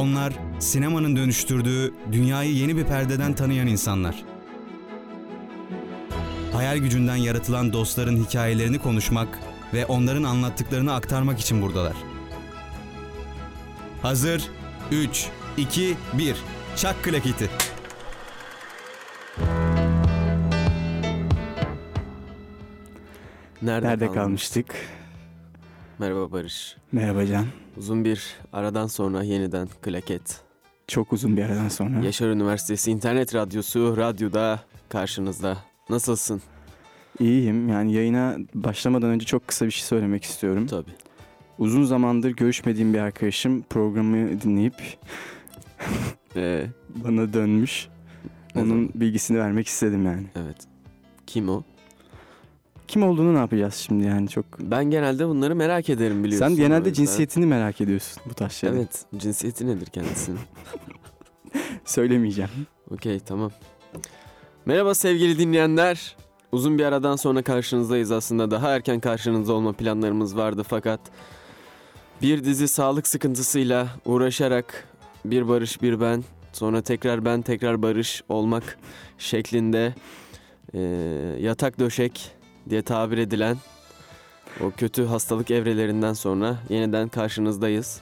Onlar sinemanın dönüştürdüğü dünyayı yeni bir perdeden tanıyan insanlar. Hayal gücünden yaratılan dostların hikayelerini konuşmak ve onların anlattıklarını aktarmak için buradalar. Hazır 3 2 1 Çak klaketi. Nerede, Nerede kalmış? kalmıştık? Merhaba Barış. Merhaba Can. Uzun bir aradan sonra yeniden klaket. Çok uzun bir aradan sonra. Yaşar Üniversitesi İnternet Radyosu radyoda karşınızda. Nasılsın? İyiyim. Yani yayına başlamadan önce çok kısa bir şey söylemek istiyorum. Tabii. Uzun zamandır görüşmediğim bir arkadaşım programı dinleyip Ee, bana dönmüş. Onun bilgisini vermek istedim yani. evet. Kim o? Kim olduğunu ne yapacağız şimdi yani çok... Ben genelde bunları merak ederim biliyorsun. Sen genelde cinsiyetini merak ediyorsun bu tarz şeyleri. Evet. Cinsiyeti nedir kendisinin? Söylemeyeceğim. Okey tamam. Merhaba sevgili dinleyenler. Uzun bir aradan sonra karşınızdayız aslında. Daha erken karşınızda olma planlarımız vardı fakat bir dizi sağlık sıkıntısıyla uğraşarak bir Barış bir ben sonra tekrar ben tekrar Barış olmak şeklinde eee, yatak döşek diye tabir edilen o kötü hastalık evrelerinden sonra yeniden karşınızdayız.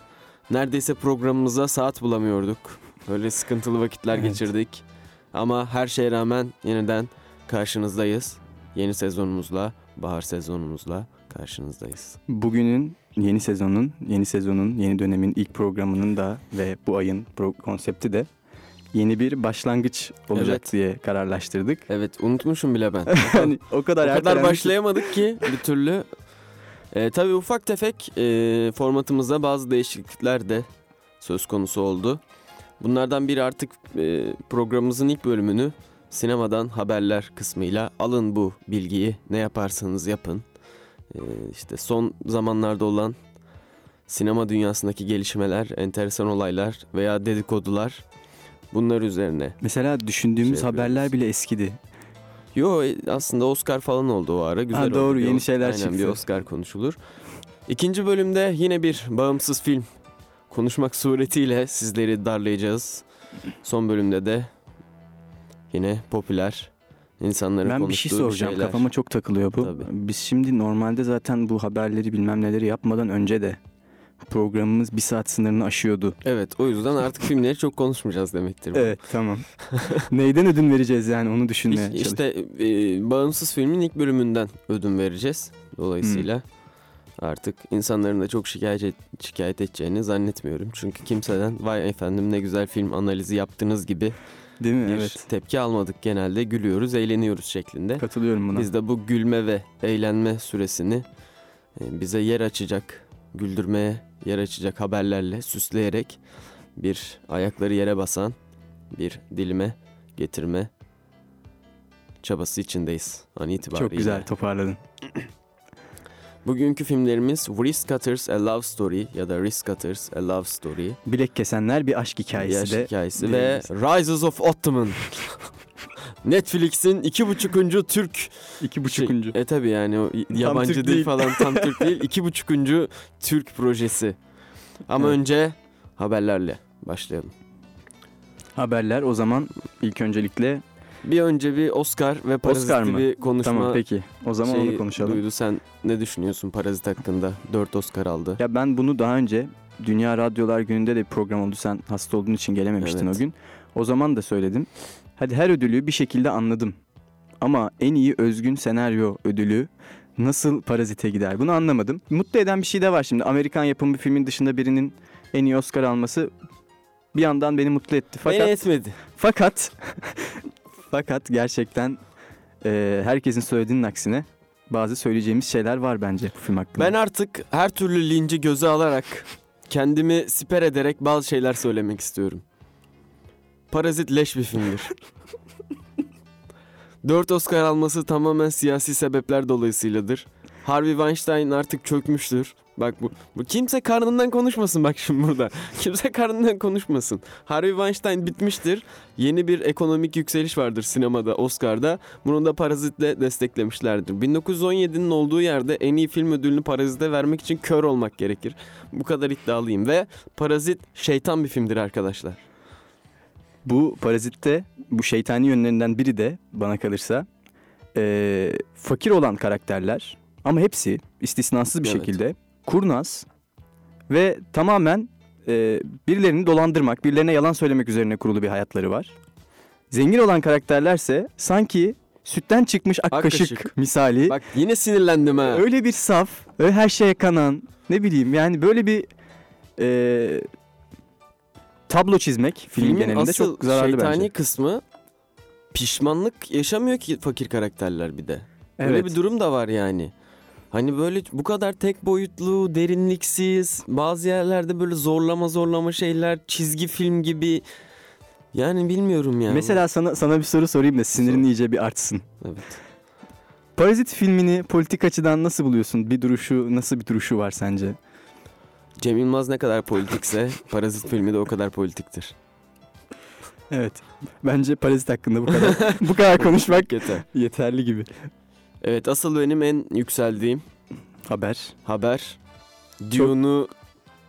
Neredeyse programımıza saat bulamıyorduk. Böyle sıkıntılı vakitler Evet. geçirdik. Ama her şeye rağmen yeniden karşınızdayız. Yeni sezonumuzla, bahar sezonumuzla karşınızdayız. Bugünün yeni sezonun, yeni sezonun, yeni dönemin ilk programının da ve bu ayın pro- konsepti de yeni bir başlangıç olacak Evet. diye kararlaştırdık. Evet unutmuşum bile ben. hani o kadar o kadar başlayamadık ki bir türlü. Ee, tabii ufak tefek e, formatımızda bazı değişiklikler de söz konusu oldu. Bunlardan biri artık e, programımızın ilk bölümünü sinemadan haberler kısmıyla alın bu bilgiyi ne yaparsanız yapın. E, işte son zamanlarda olan sinema dünyasındaki gelişmeler, enteresan olaylar veya dedikodular bunlar üzerine Mesela düşündüğümüz Şey haberler yapıyoruz. bile eskidi. Yo e, aslında Oscar falan oldu o ara. Güzel Ha, doğru, Bir yeni şeyler Aynen, çıktı. bir Oscar konuşulur. İkinci bölümde yine bir bağımsız film konuşmak suretiyle sizleri darlayacağız. Son bölümde de yine popüler insanların ben bir konuştuğu şey soracağım. şeyler. Kafama çok takılıyor bu. Tabii. Biz şimdi normalde zaten bu haberleri bilmem neleri yapmadan önce de programımız bir saat sınırını aşıyordu. Evet o yüzden artık filmleri çok konuşmayacağız demektir. bu. Evet tamam. Neyden ödün vereceğiz yani onu düşünmeye çalışıyorum. İşte e, bağımsız filmin ilk bölümünden ödün vereceğiz. Dolayısıyla artık insanların da çok şikayet, et- şikayet edeceğini zannetmiyorum. Çünkü kimseden vay efendim ne güzel film analizi yaptınız gibi Değil mi? bir Evet. tepki almadık. Genelde gülüyoruz, eğleniyoruz şeklinde. Katılıyorum buna. Biz de bu gülme ve eğlenme süresini e, bize yer açacak, güldürmeye yer açacak haberlerle süsleyerek bir ayakları yere basan bir dilime getirme çabası içindeyiz an itibariyle. Çok güzel toparladın. Bugünkü filmlerimiz Wrist Cutters A Love Story ya da Wrist Cutters A Love Story. Bilek kesenler bir aşk hikayesi Yaş de. hikayesi ve. Rises of Ottoman. Netflix'in iki buçukuncu Türk iki buçukuncu. Şey, e tabi yani o yabancı dil değil. falan tam Türk değil. İki buçukuncu Türk projesi. Ama Evet. önce haberlerle başlayalım. Haberler o zaman ilk öncelikle Bir önce bir Oscar ve Parazit'i Oscar mı? bir konuşma tamam peki. O zaman şeyi onu konuşalım. Duydu sen ne düşünüyorsun Parazit hakkında? Dört Oscar aldı. Ya ben bunu daha önce Dünya Radyolar Günü'nde de bir program oldu. Sen hasta olduğun için gelememiştin Evet. o gün. O zaman da söyledim. Hadi her ödülü bir şekilde anladım. Ama en iyi özgün senaryo ödülü nasıl Parazit'e gider? Bunu anlamadım. Mutlu eden bir şey de var şimdi. Amerikan yapımı bir filmin dışında birinin en iyi Oscar alması bir yandan beni mutlu etti. Fakat Beni etmedi. fakat fakat gerçekten e, herkesin söylediğinin aksine bazı söyleyeceğimiz şeyler var bence bu film hakkında. Ben artık her türlü linci göze alarak kendimi siper ederek bazı şeyler söylemek istiyorum. Parazit leş bir filmdir. Dört Oscar alması tamamen siyasi sebepler dolayısıyladır. Harvey Weinstein artık çökmüştür. Bak bu, bu kimse karnından konuşmasın bak şimdi burada. Kimse karnından konuşmasın. Harvey Weinstein bitmiştir. Yeni bir ekonomik yükseliş vardır sinemada, Oscar'da. Bunu da Parazit'le desteklemişlerdir. 1917'nin olduğu yerde en iyi film ödülünü Parazit'e vermek için kör olmak gerekir. Bu kadar iddialıyım ve Parazit şeytan bir filmdir arkadaşlar. Bu Parazit'te bu şeytani yönlerinden biri de bana kalırsa eee, fakir olan karakterler ama hepsi istisnasız bir Evet. şekilde kurnaz ve tamamen eee, birilerini dolandırmak, birilerine yalan söylemek üzerine kurulu bir hayatları var. Zengin olan karakterlerse sanki sütten çıkmış ak, Ak kaşık, kaşık. misali. Bak yine sinirlendim ha. Öyle bir saf, öyle her şeye kanan, ne bileyim yani böyle bir eee, tablo çizmek film Filmin genelinde asıl çok zararlı şeytani bence. kısmı pişmanlık yaşamıyor ki fakir karakterler bir de. Öyle Evet. bir durum da var yani. Hani böyle bu kadar tek boyutlu, derinliksiz, bazı yerlerde böyle zorlama zorlama şeyler, çizgi film gibi. Yani bilmiyorum yani. Mesela sana sana bir soru sorayım da sinirin iyice bir artsın. Evet. Parazit filmini politik açıdan nasıl buluyorsun? Bir duruşu, nasıl bir duruşu var sence? Cem Yılmaz ne kadar politikse Parazit filmi de o kadar politiktir. Evet. Bence Parazit hakkında bu kadar bu kadar konuşmak Yeter. yeterli gibi. Evet asıl benim en yükseldiğim Haber. haber Dune'u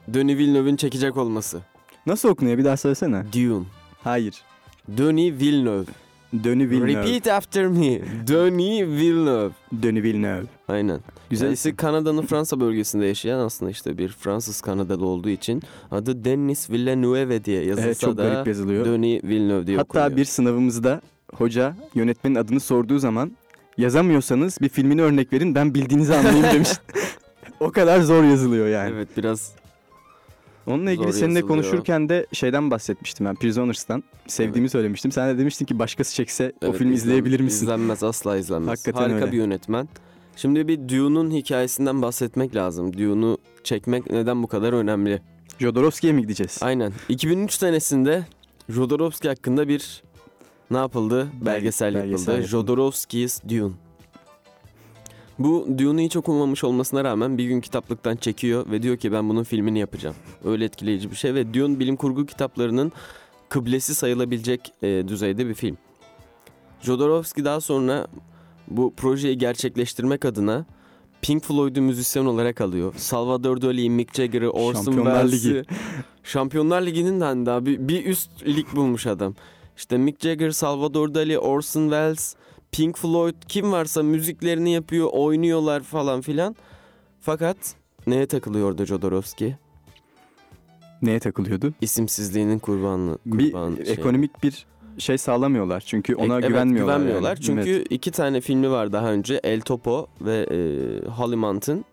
Denis Villeneuve'ün çekecek olması. Nasıl okunuyor? Bir daha söylesene. Dune. Hayır. Denis Villeneuve. Denis Villeneuve. Repeat after me. Denis Villeneuve. Denis Villeneuve. Aynen. Güzel Kendisi. Kanada'nın Fransa bölgesinde yaşayan aslında işte bir Fransız Kanadalı olduğu için adı Denis Villeneuve diye yazılsa Evet çok da garip yazılıyor. Denis Villeneuve diye Hatta okunuyor. bir sınavımızda hoca yönetmenin adını sorduğu zaman yazamıyorsanız bir filmini örnek verin ben bildiğinizi anlayayım demiş. o kadar zor yazılıyor yani. Evet biraz Onunla ilgili Zor seninle yazılıyor. konuşurken de şeyden bahsetmiştim ben Prisoners'tan. Sevdiğimi söylemiştim. Sen de demiştin ki başkası çekse o evet, filmi izlen- izleyebilir misin? İzlenmez asla izlenmez. Hakikaten Harika öyle. bir yönetmen. Şimdi bir Dune'un hikayesinden bahsetmek lazım. Dune'u çekmek neden bu kadar önemli? Jodorowsky'ye mi gideceğiz? Aynen. 2003 senesinde Jodorowsky hakkında bir ne yapıldı? Belgesel, belgesel yapıldı. yapıldı. Jodorowsky's Dune. Bu Dune'u hiç okumamış olmasına rağmen bir gün kitaplıktan çekiyor ve diyor ki ben bunun filmini yapacağım. Öyle etkileyici bir şey ve Dune bilim kurgu kitaplarının kıblesi sayılabilecek e, düzeyde bir film. Jodorowsky daha sonra bu projeyi gerçekleştirmek adına Pink Floyd'u müzisyen olarak alıyor. Salvador Dali'yi, Mick Jagger'ı, Orson Şampiyonlar Welles'i. Ligi. Şampiyonlar Ligi'nin de hani daha bir, bir üst lig bulmuş adam. İşte Mick Jagger, Salvador Dali, Orson Welles, Pink Floyd kim varsa müziklerini yapıyor, oynuyorlar falan filan. Fakat neye takılıyor orada Jodorowsky? Neye takılıyordu? İsimsizliğinin kurbanı. Bir kurban şey. ekonomik bir şey sağlamıyorlar. Çünkü ona Evet, güvenmiyorlar. güvenmiyorlar. yani. Çünkü Evet. iki tane filmi var daha önce. El Topo ve e, Holly Mountain.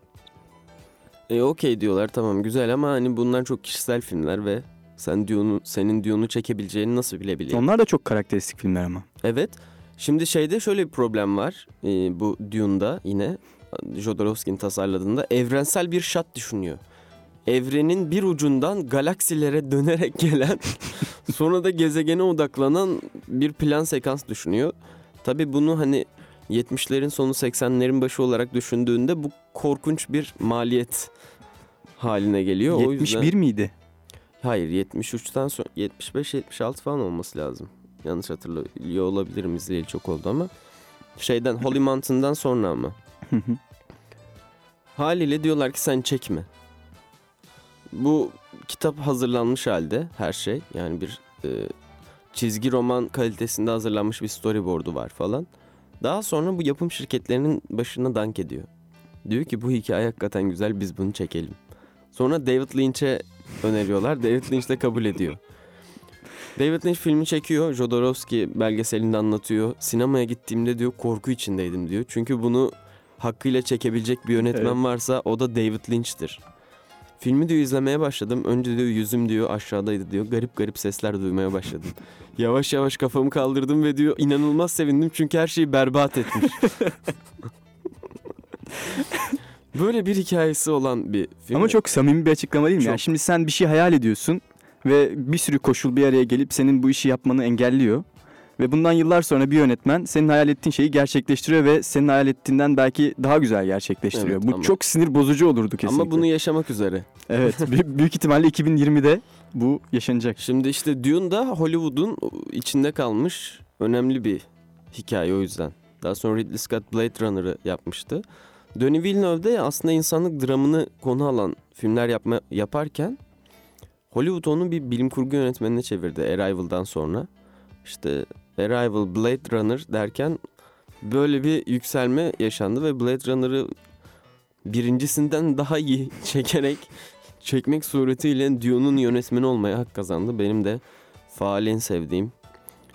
E, Okey diyorlar tamam güzel ama hani bunlar çok kişisel filmler ve sen Dune'u, senin Dune'u çekebileceğini nasıl bilebileyim? Onlar da çok karakteristik filmler ama. Evet. Şimdi şeyde şöyle bir problem var. Ee, bu Dune'da yine Jodorowsky'nin tasarladığında evrensel bir shot düşünüyor. Evrenin bir ucundan galaksilere dönerek gelen sonra da gezegene odaklanan bir plan sekans düşünüyor. Tabi bunu hani 70'lerin sonu 80'lerin başı olarak düşündüğünde bu korkunç bir maliyet haline geliyor. O 71 yüzden... miydi? Hayır 73'ten sonra 75-76 falan olması lazım. Yanlış hatırlıyor olabilirim izleyeli çok oldu ama. Şeyden Holy Mountain'dan sonra ama. Haliyle diyorlar ki sen çekme. Bu kitap hazırlanmış halde her şey. Yani bir e, çizgi roman kalitesinde hazırlanmış bir storyboard'u var falan. Daha sonra bu yapım şirketlerinin başına dank ediyor. Diyor ki bu hikaye hakikaten güzel biz bunu çekelim. Sonra David Lynch'e öneriyorlar. David Lynch de kabul ediyor. David Lynch filmi çekiyor. Jodorowsky belgeselinde anlatıyor. Sinemaya gittiğimde diyor korku içindeydim diyor. Çünkü bunu hakkıyla çekebilecek bir yönetmen Evet. varsa o da David Lynch'tir. Filmi diyor izlemeye başladım. Önce diyor yüzüm diyor aşağıdaydı diyor. Garip garip sesler duymaya başladım. Yavaş yavaş kafamı kaldırdım ve diyor inanılmaz sevindim çünkü her şeyi berbat etmiş. Böyle bir hikayesi olan bir film. Ama çok samimi bir açıklama değil mi? Yani Çok. şimdi sen bir şey hayal ediyorsun ve bir sürü koşul bir araya gelip senin bu işi yapmanı engelliyor. Ve bundan yıllar sonra bir yönetmen senin hayal ettiğin şeyi gerçekleştiriyor ve senin hayal ettiğinden belki daha güzel gerçekleştiriyor. Evet, Bu ama- çok sinir bozucu olurdu kesinlikle. Ama bunu yaşamak üzere. Evet büyük, ihtimalle 2020'de bu yaşanacak. Şimdi işte Dune da Hollywood'un içinde kalmış önemli bir hikaye o yüzden. Daha sonra Ridley Scott Blade Runner'ı yapmıştı. Denis Villeneuve de aslında insanlık dramını konu alan filmler yapma, yaparken Hollywood onu bir bilim kurgu yönetmenine çevirdi Arrival'dan sonra. İşte Arrival, Blade Runner derken böyle bir yükselme yaşandı ve Blade Runner'ı birincisinden daha iyi çekerek çekmek suretiyle Dune'un yönetmeni olmaya hak kazandı. Benim de faal en sevdiğim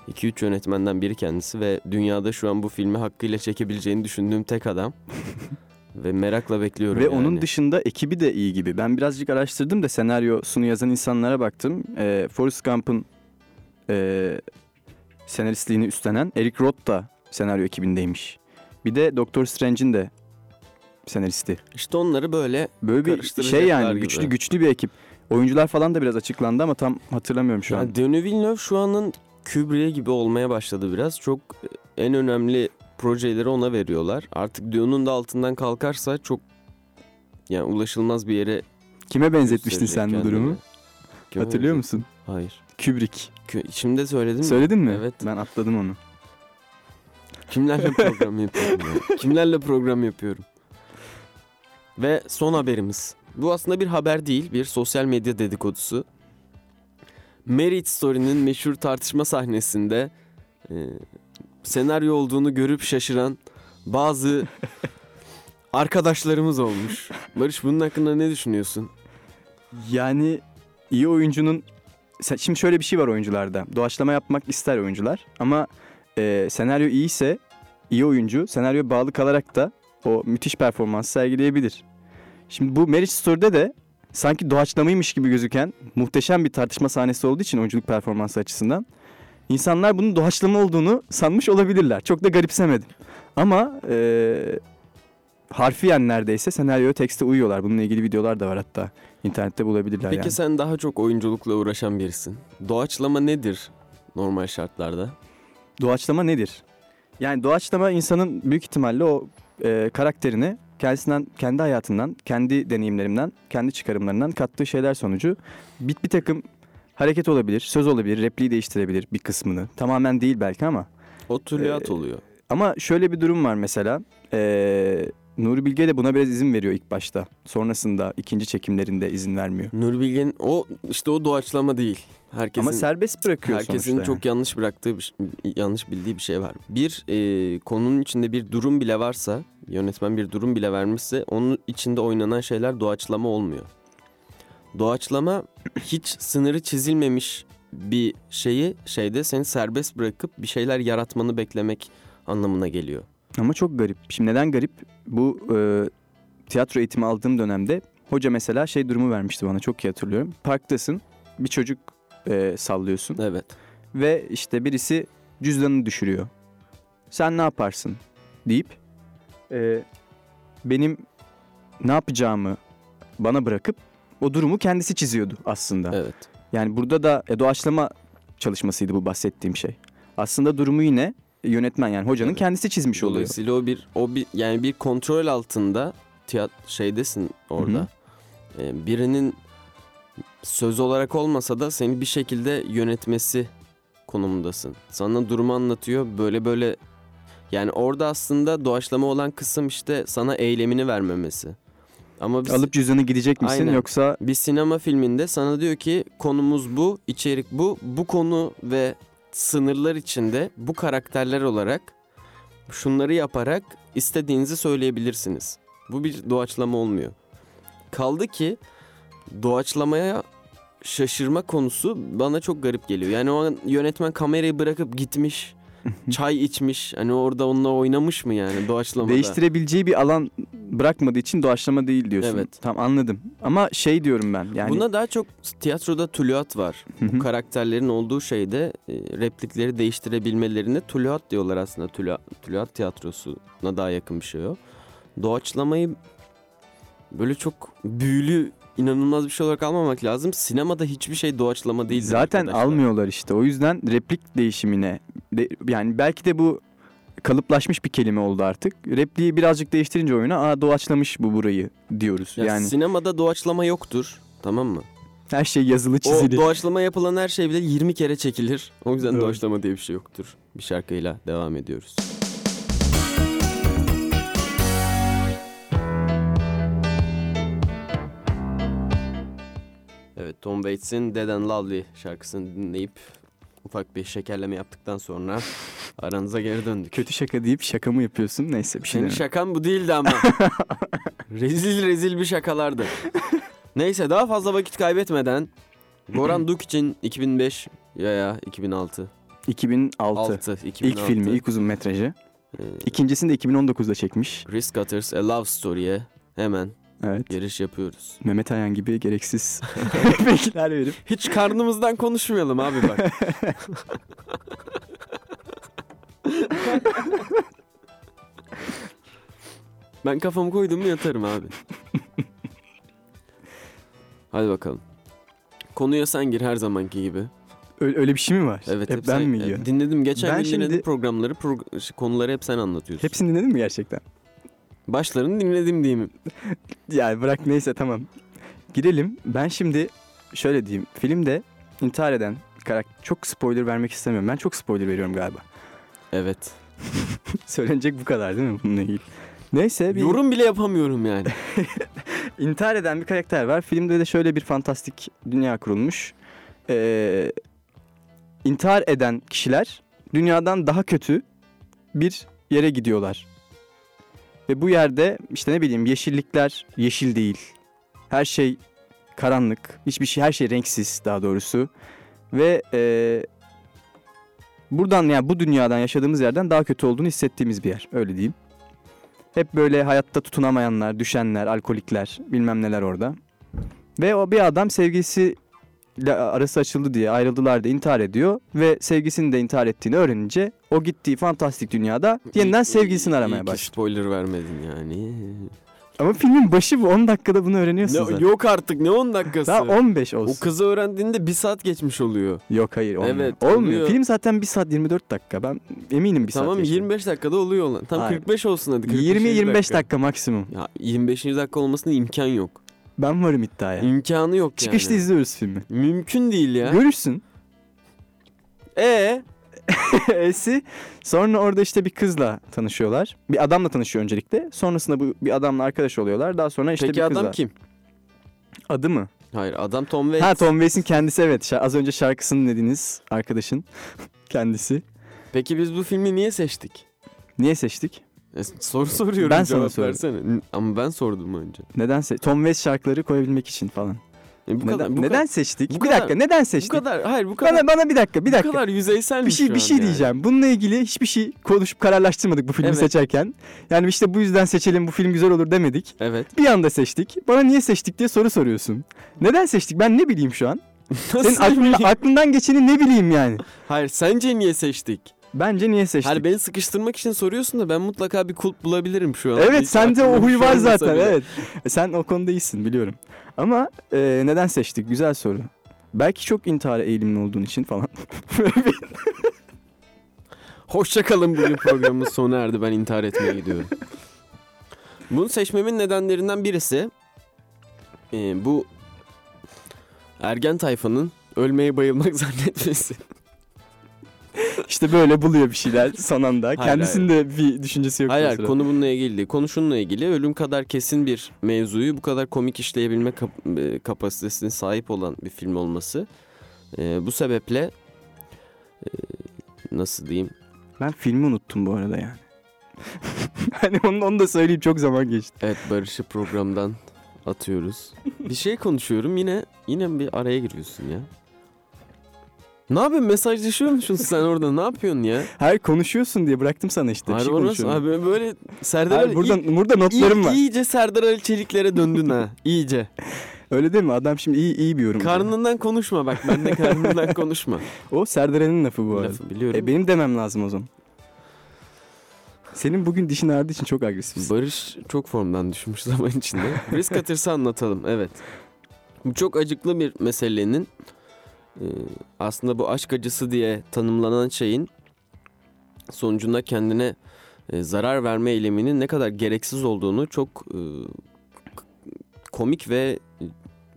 2-3 yönetmenden biri kendisi ve dünyada şu an bu filmi hakkıyla çekebileceğini düşündüğüm tek adam. ve merakla bekliyorum Ve yani. onun dışında ekibi de iyi gibi. Ben birazcık araştırdım da senaryosunu yazan insanlara baktım. Ee, Forrest Gump'ın e, senaristliğini üstlenen Eric Roth da senaryo ekibindeymiş. Bir de Doctor Strange'in de senaristi. İşte onları böyle Böyle bir şey yani gibi. güçlü güçlü bir ekip. Oyuncular falan da biraz açıklandı ama tam hatırlamıyorum şu an. yani Denis Villeneuve şu anın Kubrick gibi olmaya başladı biraz. Çok e, en önemli projeleri ona veriyorlar. Artık Dune'un da altından kalkarsa çok yani ulaşılmaz bir yere Kime benzetmiştin sen bu durumu? Kime Hatırlıyor musun? Hayır. Kubrick. Şimdi de söyledim mi? Söyledin mi? Evet. Ben atladım onu. Kimlerle program yapıyorum ya? Kimlerle program yapıyorum? Ve son haberimiz. Bu aslında bir haber değil, bir sosyal medya dedikodusu. Merit Story'nin meşhur tartışma sahnesinde e, senaryo olduğunu görüp şaşıran bazı arkadaşlarımız olmuş. Barış bunun hakkında ne düşünüyorsun? Yani iyi oyuncunun şimdi şöyle bir şey var oyuncularda. Doğaçlama yapmak ister oyuncular ama e, senaryo iyiyse iyi oyuncu senaryo bağlı kalarak da o müthiş performans sergileyebilir. Şimdi bu Marriage Story'de de sanki doğaçlamaymış gibi gözüken muhteşem bir tartışma sahnesi olduğu için oyunculuk performansı açısından insanlar bunun doğaçlama olduğunu sanmış olabilirler. Çok da garipsemedim. Ama e, harfiyen neredeyse senaryoya tekste uyuyorlar. Bununla ilgili videolar da var hatta. İnternette bulabilirler Peki yani. sen daha çok oyunculukla uğraşan birisin. Doğaçlama nedir normal şartlarda? Doğaçlama nedir? Yani doğaçlama insanın büyük ihtimalle o e, karakterini kendisinden, kendi hayatından, kendi deneyimlerinden, kendi çıkarımlarından kattığı şeyler sonucu bir, bir takım hareket olabilir, söz olabilir, repliği değiştirebilir bir kısmını. Tamamen değil belki ama. O tülyat Ee, oluyor. Ama şöyle bir durum var mesela. E, Nuri Bilge de buna biraz izin veriyor ilk başta. Sonrasında ikinci çekimlerinde izin vermiyor. Nur Bilge'nin o işte o doğaçlama değil. Herkesin Ama serbest bırakıyor herkesin sonuçta. çok yanlış bıraktığı bir, yanlış bildiği bir şey var. Bir e, konunun içinde bir durum bile varsa, yönetmen bir durum bile vermişse onun içinde oynanan şeyler doğaçlama olmuyor. Doğaçlama hiç sınırı çizilmemiş bir şeyi şeyde seni serbest bırakıp bir şeyler yaratmanı beklemek anlamına geliyor. Ama çok garip. Şimdi neden garip? Bu e, tiyatro eğitimi aldığım dönemde hoca mesela şey durumu vermişti bana çok iyi hatırlıyorum. Parktasın bir çocuk e, sallıyorsun Evet. ve işte birisi cüzdanını düşürüyor. Sen ne yaparsın deyip e, benim ne yapacağımı bana bırakıp o durumu kendisi çiziyordu aslında. Evet. Yani burada da e, doğaçlama çalışmasıydı bu bahsettiğim şey. Aslında durumu yine yönetmen yani hocanın Evet. kendisi çizmiş oluyor. Dolayısıyla o bir o bir yani bir kontrol altında tiyat şeydesin orada. Ee, birinin söz olarak olmasa da seni bir şekilde yönetmesi konumundasın. Sana durumu anlatıyor. Böyle böyle yani orada aslında doğaçlama olan kısım işte sana eylemini vermemesi. Ama biz, Alıp cüzdanı gidecek misin Aynen. yoksa bir sinema filminde sana diyor ki konumuz bu, içerik bu. Bu konu ve sınırlar içinde bu karakterler olarak şunları yaparak istediğinizi söyleyebilirsiniz. Bu bir doğaçlama olmuyor. Kaldı ki doğaçlamaya şaşırma konusu bana çok garip geliyor. Yani o an yönetmen kamerayı bırakıp gitmiş, çay içmiş. Hani orada onunla oynamış mı yani doğaçlamada? değiştirebileceği bir alan bırakmadığı için doğaçlama değil diyorsun. Evet. Tamam anladım. Ama şey diyorum ben yani Buna daha çok tiyatroda tülüat var. Bu karakterlerin olduğu şeyde e, replikleri değiştirebilmelerine tülüat diyorlar aslında. Tülüat, tülüat tiyatrosuna daha yakın bir şey o. Doğaçlamayı böyle çok büyülü inanılmaz bir şey olarak almamak lazım. Sinemada hiçbir şey doğaçlama değil. Zaten almıyorlar işte. O yüzden replik değişimine de- yani belki de bu kalıplaşmış bir kelime oldu artık. Repliği birazcık değiştirince oyuna aa doğaçlamış bu burayı diyoruz. Ya yani sinemada doğaçlama yoktur. Tamam mı? her şey yazılı O çizili. doğaçlama yapılan her şey bile 20 kere çekilir. O yüzden Evet. doğaçlama diye bir şey yoktur. Bir şarkıyla devam ediyoruz. Evet Tom Waits'in Dead and Lovely şarkısını dinleyip ufak bir şekerleme yaptıktan sonra aranıza geri döndük. Kötü şaka deyip şaka mı yapıyorsun? Neyse bir şey Senin demem. şakan bu değildi ama. rezil rezil bir şakalardı. Neyse daha fazla vakit kaybetmeden Goran Duk için 2005 ya ya 2006 2006. 6 İlk 2006. filmi, ilk uzun metrajı. Ee, İkincisini de 2019'da çekmiş. Chris Cutters A Love Story'e hemen Evet. giriş yapıyoruz. Mehmet Ayan gibi gereksiz replikler verip. Hiç karnımızdan konuşmayalım abi bak. ben kafamı koydum mu yatarım abi. Hadi bakalım. Konuya sen gir her zamanki gibi. Öyle, öyle bir şey mi var? Evet Hep, hep ben sen- mi yiyorum? Dinledim geçen Ben gün dinledim şimdi- programları prog- konuları hep sen anlatıyorsun. Hepsini dinledin mi gerçekten? Başlarını dinledim diyeyim. Yani bırak neyse tamam. Girelim. Ben şimdi şöyle diyeyim. Filmde intihar eden karakter... Çok spoiler vermek istemiyorum. Ben çok spoiler veriyorum galiba. Evet. Söylenecek bu kadar değil mi bununla ilgili? Neyse bir Yorum bile yapamıyorum yani. intihar eden bir karakter var. Filmde de şöyle bir fantastik dünya kurulmuş. Ee, intihar eden kişiler dünyadan daha kötü bir yere gidiyorlar. Ve bu yerde işte ne bileyim yeşillikler yeşil değil. Her şey karanlık. Hiçbir şey her şey renksiz daha doğrusu. Ve ee, buradan yani bu dünyadan yaşadığımız yerden daha kötü olduğunu hissettiğimiz bir yer. Öyle diyeyim. Hep böyle hayatta tutunamayanlar, düşenler, alkolikler, bilmem neler orada. Ve o bir adam sevgilisiyle arası açıldı diye ayrıldılar da intihar ediyor. Ve sevgisini de intihar ettiğini öğrenince o gittiği fantastik dünyada yeniden sevgilisini aramaya başlıyor. spoiler vermedin yani. Ama filmin başı bu 10 dakikada bunu öğreniyorsun Ne, zaten. yok artık ne 10 dakikası. Daha 15 olsun. o kızı öğrendiğinde bir saat geçmiş oluyor. Yok hayır olmuyor. Evet, olmuyor. oluyor. Film zaten 1 saat 24 dakika. Ben eminim bir tamam saat. geçti. 25 dakikada oluyor olan. Tam Hayır. 45 olsun hadi. 20-25 dakika. maksimum. Ya 25. dakika olmasına imkan yok. Ben varım iddiaya. İmkanı yok Çıkışta yani. izliyoruz filmi. Mümkün değil ya. Görürsün. E E'si sonra orada işte bir kızla tanışıyorlar. Bir adamla tanışıyor öncelikle. Sonrasında bu bir adamla arkadaş oluyorlar. Daha sonra işte peki bir kızla. adam kim? Adı mı? Hayır adam Tom Waits. Ha Tom Waits'in kendisi evet. Az önce şarkısını dinlediniz arkadaşın kendisi. Peki biz bu filmi niye seçtik? Niye seçtik? E, soru soruyorum Ben sana cevap sordum. versene. Ama ben sordum önce. Neden se- Tom Waits şarkıları koyabilmek için falan. E, bu neden kadar, bu neden kadar, seçtik? bu bir kadar- dakika neden bu seçtik? kadar hayır bu kadar Bana bana bir dakika, bir bu dakika. kadar yüzeysel Bir şey bir şey diyeceğim. Bununla ilgili hiçbir şey konuşup kararlaştırmadık bu filmi Evet. seçerken. Yani işte bu yüzden seçelim bu film güzel olur demedik. Evet. Bir anda seçtik. Bana niye seçtik diye soru soruyorsun. Neden seçtik? Ben ne bileyim şu an? Senin Nasıl aklında, bileyim? aklından geçeni ne bileyim yani. Hayır sence niye seçtik? Bence niye seçtik? Hayır beni sıkıştırmak için soruyorsun da ben mutlaka bir kulp bulabilirim şu an. evet sende o huy şey var zaten bile. evet. E, Sen o konuda iyisin biliyorum. Ama e, neden seçtik? Güzel soru. Belki çok intihara eğilimli olduğun için falan. Hoşçakalın bugün programımız sona erdi. Ben intihar etmeye gidiyorum. Bunu seçmemin nedenlerinden birisi e, bu ergen tayfanın ölmeye bayılmak zannetmesi. İşte böyle buluyor bir şeyler son anda. Hayır, Kendisinin de bir düşüncesi yok. Hayır hayır, konu bununla ilgili değil. Konu şununla ilgili. Ölüm kadar kesin bir mevzuyu bu kadar komik işleyebilme kap- e, kapasitesine sahip olan bir film olması. E, bu sebeple e, nasıl diyeyim? Ben filmi unuttum bu arada yani. hani onu, onu da söyleyeyim çok zaman geçti. Evet Barış'ı programdan atıyoruz. Bir şey konuşuyorum yine yine bir araya giriyorsun ya. Ne yapıyorsun mesajlaşıyor musun sen orada ne yapıyorsun ya? Hayır konuşuyorsun diye bıraktım sana işte. bir Hayır şey orası konuşuyorum. abi böyle Serdar Hayır, Ali buradan, burada notlarım iyi, var. iyice Serdar Ali Çeliklere döndün ha iyice. Öyle değil mi? Adam şimdi iyi iyi bir yorum. Karnından konuşma bak ben de karnından konuşma. O Serdar Ali'nin lafı bu arada. Lafı biliyorum. E benim demem lazım o zaman. Senin bugün dişin ağrıdığı için çok agresifsin. Barış çok formdan düşmüş zaman içinde. Risk atırsa anlatalım evet. Bu çok acıklı bir meselenin e, aslında bu aşk acısı diye tanımlanan şeyin sonucunda kendine e, zarar verme eyleminin ne kadar gereksiz olduğunu çok e, komik ve e,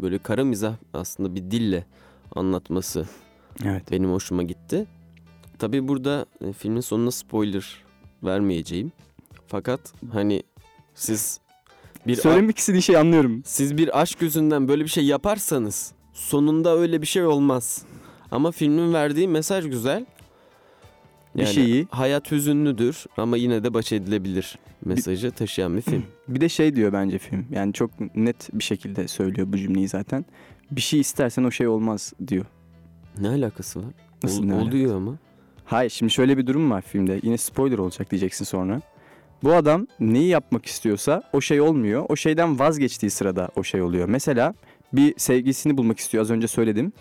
böyle kara mizah aslında bir dille anlatması Evet. benim hoşuma gitti. Tabii burada e, filmin sonuna spoiler vermeyeceğim. Fakat hani siz bir Söylemek istediği şeyi anlıyorum. siz bir aşk yüzünden böyle bir şey yaparsanız sonunda öyle bir şey olmaz. Ama filmin verdiği mesaj güzel. Bir şeyi- hayat hüzünlüdür ama yine de baş edilebilir mesajı taşıyan bir film. Bir de şey diyor bence film. Yani çok net bir şekilde söylüyor bu cümleyi zaten. Bir şey istersen o şey olmaz diyor. ne alakası var? Nasıl Ol- ne alakası? oluyor ama. Hayır şimdi şöyle bir durum var filmde. Yine spoiler olacak diyeceksin sonra. Bu adam neyi yapmak istiyorsa o şey olmuyor. O şeyden vazgeçtiği sırada o şey oluyor. Mesela bir sevgilisini bulmak istiyor az önce söyledim.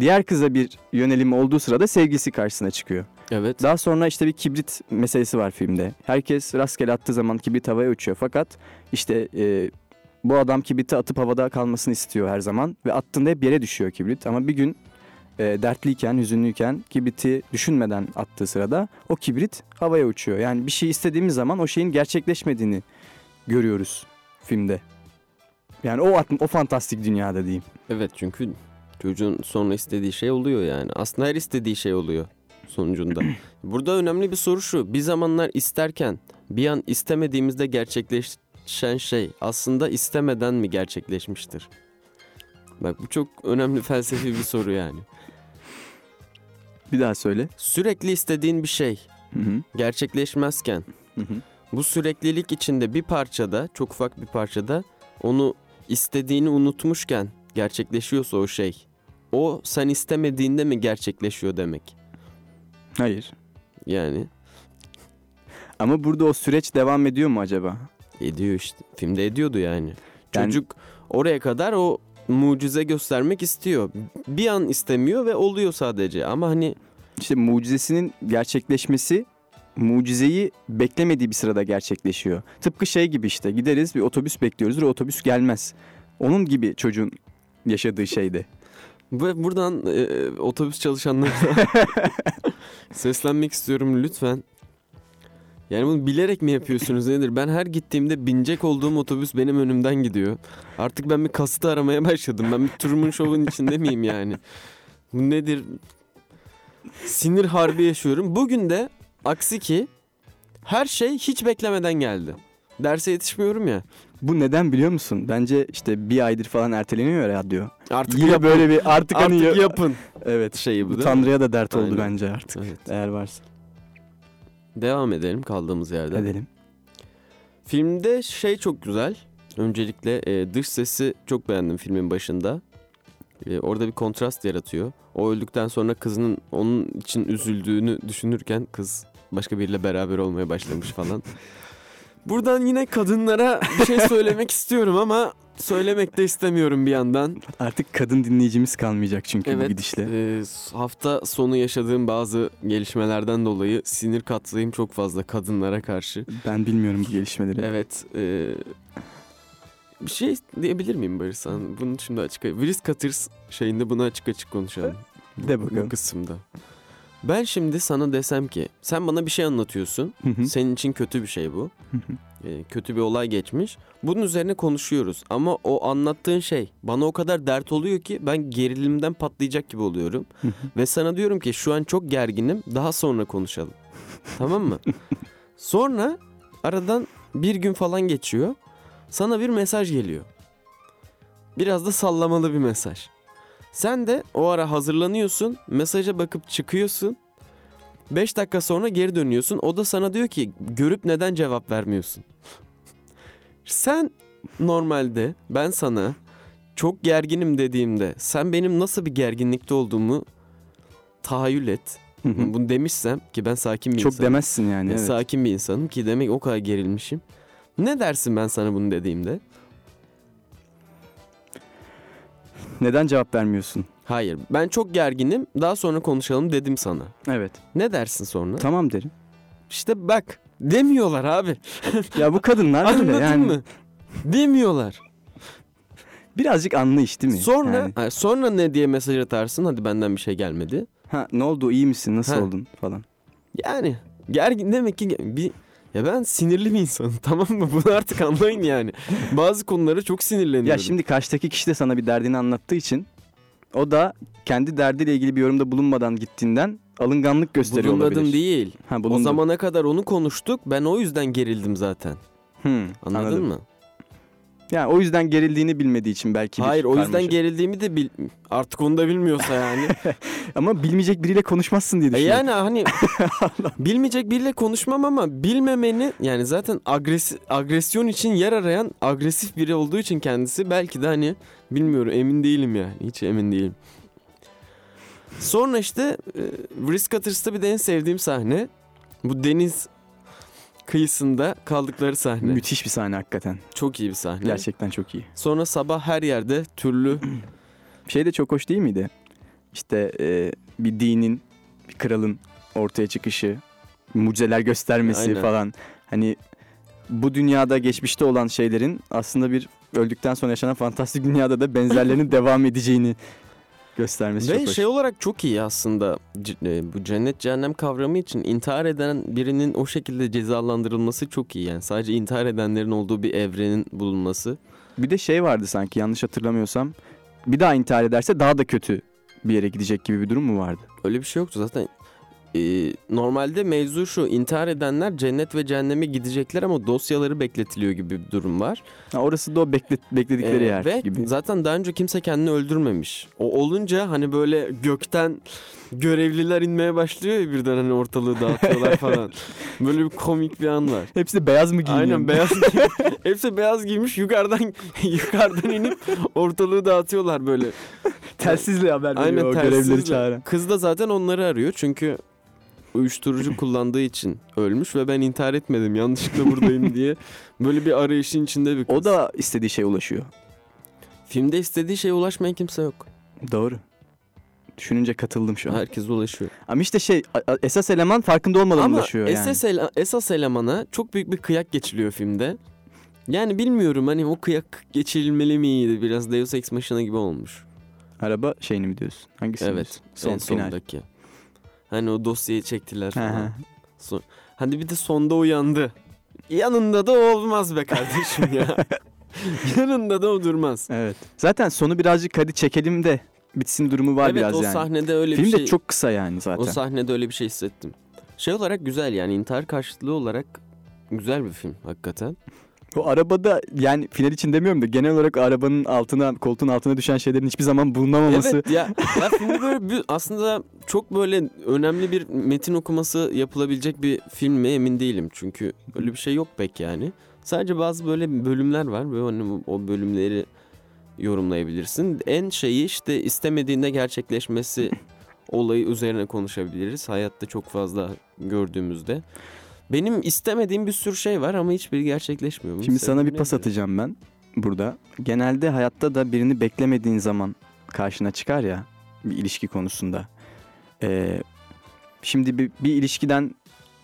Diğer kıza bir yönelimi olduğu sırada sevgilisi karşısına çıkıyor. Evet. Daha sonra işte bir kibrit meselesi var filmde. Herkes rastgele attığı zaman kibrit havaya uçuyor. Fakat işte e, bu adam kibriti atıp havada kalmasını istiyor her zaman. Ve attığında hep yere düşüyor kibrit. Ama bir gün e, dertliyken, hüzünlüyken kibriti düşünmeden attığı sırada o kibrit havaya uçuyor. Yani bir şey istediğimiz zaman o şeyin gerçekleşmediğini görüyoruz filmde. Yani o o fantastik dünyada diyeyim. Evet çünkü çocuğun sonra istediği şey oluyor yani. Aslında her istediği şey oluyor sonucunda. Burada önemli bir soru şu. Bir zamanlar isterken bir an istemediğimizde gerçekleşen şey aslında istemeden mi gerçekleşmiştir? Bak bu çok önemli felsefi bir soru yani. Bir daha söyle. Sürekli istediğin bir şey Hı hı. gerçekleşmezken Hı hı. bu süreklilik içinde bir parçada, çok ufak bir parçada onu istediğini unutmuşken gerçekleşiyorsa o şey. O sen istemediğinde mi gerçekleşiyor demek? Hayır. Yani Ama burada o süreç devam ediyor mu acaba? ediyor işte. Filmde ediyordu yani. Yani- Çocuk oraya kadar o mucize göstermek istiyor. Bir an istemiyor ve oluyor sadece. Ama hani İşte mucizesinin gerçekleşmesi mucizeyi beklemediği bir sırada gerçekleşiyor. Tıpkı şey gibi işte gideriz bir otobüs bekliyoruz ve otobüs gelmez. Onun gibi çocuğun yaşadığı şeydi. bu- buradan e, otobüs çalışanlarına seslenmek istiyorum lütfen. Yani bunu bilerek mi yapıyorsunuz nedir? Ben her gittiğimde binecek olduğum otobüs benim önümden gidiyor. Artık ben bir kasıtı aramaya başladım. Ben bir Truman Show'un içinde miyim yani? Bu nedir? Sinir harbi yaşıyorum. Bugün de aksi ki her şey hiç beklemeden geldi. Derse yetişmiyorum ya. Bu neden biliyor musun? Bence işte bir aydır falan erteleniyor ya radyo. Artık Yine yapın. böyle bir artık, hani Artık ya- yapın Evet. şeyi bu Bu değil mi? Tanrı'ya da dert oldu Aynen. bence artık. Evet. Eğer varsa. Devam edelim kaldığımız yerden. Edelim. Filmde şey çok güzel. Öncelikle e, dış sesi çok beğendim filmin başında. E, orada bir kontrast yaratıyor. O öldükten sonra kızının onun için üzüldüğünü düşünürken kız başka biriyle beraber olmaya başlamış falan. Buradan yine kadınlara bir şey söylemek istiyorum ama söylemek de istemiyorum bir yandan. Artık kadın dinleyicimiz kalmayacak çünkü bu Evet. gidişle. e, hafta sonu yaşadığım bazı gelişmelerden dolayı sinir katsayım çok fazla kadınlara karşı. Ben bilmiyorum bu gelişmeleri. Evet. e, bir şey diyebilir miyim Barış sana? Bunu şimdi açık... Willis Cutters şeyinde bunu açık açık konuşalım. De Bu bakalım. kısımda. Ben şimdi sana desem ki sen bana bir şey anlatıyorsun. Hı hı. Senin için kötü bir şey bu. Hı hı. E, kötü bir olay geçmiş. Bunun üzerine konuşuyoruz. Ama o anlattığın şey bana o kadar dert oluyor ki ben gerilimden patlayacak gibi oluyorum. Hı hı. Ve sana diyorum ki şu an çok gerginim. Daha sonra konuşalım. tamam mı? Sonra aradan bir gün falan geçiyor. Sana bir mesaj geliyor. Biraz da sallamalı bir mesaj. Sen de o ara hazırlanıyorsun. Mesaja bakıp çıkıyorsun. 5 dakika sonra geri dönüyorsun. O da sana diyor ki görüp neden cevap vermiyorsun? Sen normalde ben sana çok gerginim dediğimde sen benim nasıl bir gerginlikte olduğumu tahayyül et. Bunu demişsem ki ben sakin bir Çok insanım. demezsin yani. Evet. Sakin bir insanım ki demek o kadar gerilmişim. Ne dersin ben sana bunu dediğimde? Neden cevap vermiyorsun? Hayır ben çok gerginim daha sonra konuşalım dedim sana. Evet. Ne dersin sonra? Tamam derim. İşte bak demiyorlar abi. Ya bu kadınlar öyle Anladın yani. mı? Demiyorlar. Birazcık anlayış değil mi? Sonra Yani, ha, sonra ne diye mesaj atarsın? Hadi benden bir şey gelmedi. ha, ne oldu iyi misin nasıl Ha. oldun falan. Yani gergin demek ki bir ya ben sinirli bir insanım tamam mı? Bunu artık anlayın yani. Bazı konulara çok sinirleniyorum. Ya şimdi karşıdaki kişi de sana bir derdini anlattığı için o da kendi derdiyle ilgili bir yorumda bulunmadan gittiğinden alınganlık gösteriyor bulunmadım olabilir. değil. Ha, O bulundun. zamana kadar onu konuştuk. Ben o yüzden gerildim zaten. Hmm, Anladın anladım. mı? Yani o yüzden gerildiğini bilmediği için belki Hayır o yüzden karmaşa. gerildiğimi de bil... artık onu da bilmiyorsa yani. Ama bilmeyecek biriyle konuşmazsın diye E düşünüyorum. yani hani bilmeyecek biriyle konuşmam ama bilmemeni yani zaten agres agresyon için yer arayan agresif biri olduğu için kendisi belki de hani bilmiyorum emin değilim yani hiç emin değilim. Sonra işte e, Risk Cutters'ta bir de en sevdiğim sahne bu deniz kıyısında kaldıkları sahne. Müthiş bir sahne hakikaten. Çok iyi bir sahne. Gerçekten çok iyi. Sonra sabah her yerde türlü Şey de çok hoş değil miydi? İşte e, bir dinin, bir kralın ortaya çıkışı, mucizeler göstermesi Aynen. falan. Hani bu dünyada geçmişte olan şeylerin aslında bir öldükten sonra yaşanan fantastik dünyada da benzerlerinin devam edeceğini göstermesi çok Ve hoş. şey olarak çok iyi aslında e, bu cennet cehennem kavramı için intihar eden birinin o şekilde cezalandırılması çok iyi yani sadece intihar edenlerin olduğu bir evrenin bulunması. Bir de şey vardı sanki yanlış hatırlamıyorsam. Bir daha intihar ederse daha da kötü bir yere gidecek gibi bir durum mu vardı? Öyle bir şey yoktu zaten. E, normalde mevzu şu intihar edenler cennet ve cehenneme gidecekler ama dosyaları bekletiliyor gibi bir durum var. Ha, orası da o beklet, bekledikleri Ee, yer ve gibi. zaten daha önce kimse kendini öldürmemiş. O olunca hani böyle gökten görevliler inmeye başlıyor ya birden hani ortalığı dağıtıyorlar falan. Böyle bir komik bir an var. Hepsi de beyaz mı giyiniyor? Aynen beyaz Hepsi beyaz giymiş yukarıdan yukarıdan inip ortalığı dağıtıyorlar böyle. Telsizle haber veriyor Aynen o telsizle. çağıran. Kız da zaten onları arıyor çünkü uyuşturucu kullandığı için ölmüş ve ben intihar etmedim yanlışlıkla buradayım diye böyle bir arayışın içinde bir kız. O da istediği şeye ulaşıyor. filmde istediği şeye ulaşmayan kimse yok. Doğru. Düşününce katıldım şu an. Herkes ulaşıyor. Ama işte şey esas eleman farkında olmadan Ama ulaşıyor yani. esas, ele- esas elemana çok büyük bir kıyak geçiliyor filmde. Yani bilmiyorum hani o kıyak geçirilmeli miydi? Biraz Deus Ex Machina gibi olmuş. Araba şeyini mi diyorsun? Hangisi Evet. Son en final. sondaki. Hani o dosyayı çektiler falan. Son- Hani bir de sonda uyandı. Yanında da olmaz be kardeşim ya. Yanında da o durmaz. evet. Zaten sonu birazcık hadi çekelim de bitsin durumu var evet biraz o yani. sahnede öyle Film bir de şey. çok kısa yani zaten. O sahnede öyle bir şey hissettim. Şey olarak güzel yani intihar karşıtlığı olarak güzel bir film hakikaten. O arabada yani final için demiyorum da genel olarak arabanın altına koltuğun altına düşen şeylerin hiçbir zaman bulunamaması. Evet ya, ya böyle bir, aslında çok böyle önemli bir metin okuması yapılabilecek bir film mi emin değilim. Çünkü öyle bir şey yok pek yani. Sadece bazı böyle bölümler var ve hani o bölümleri yorumlayabilirsin. En şeyi işte istemediğinde gerçekleşmesi olayı üzerine konuşabiliriz. Hayatta çok fazla gördüğümüzde. Benim istemediğim bir sürü şey var ama hiçbiri gerçekleşmiyor. Bunun Şimdi sana bir pas atacağım ben burada. Genelde hayatta da birini beklemediğin zaman karşına çıkar ya bir ilişki konusunda. Ee, şimdi bir, bir ilişkiden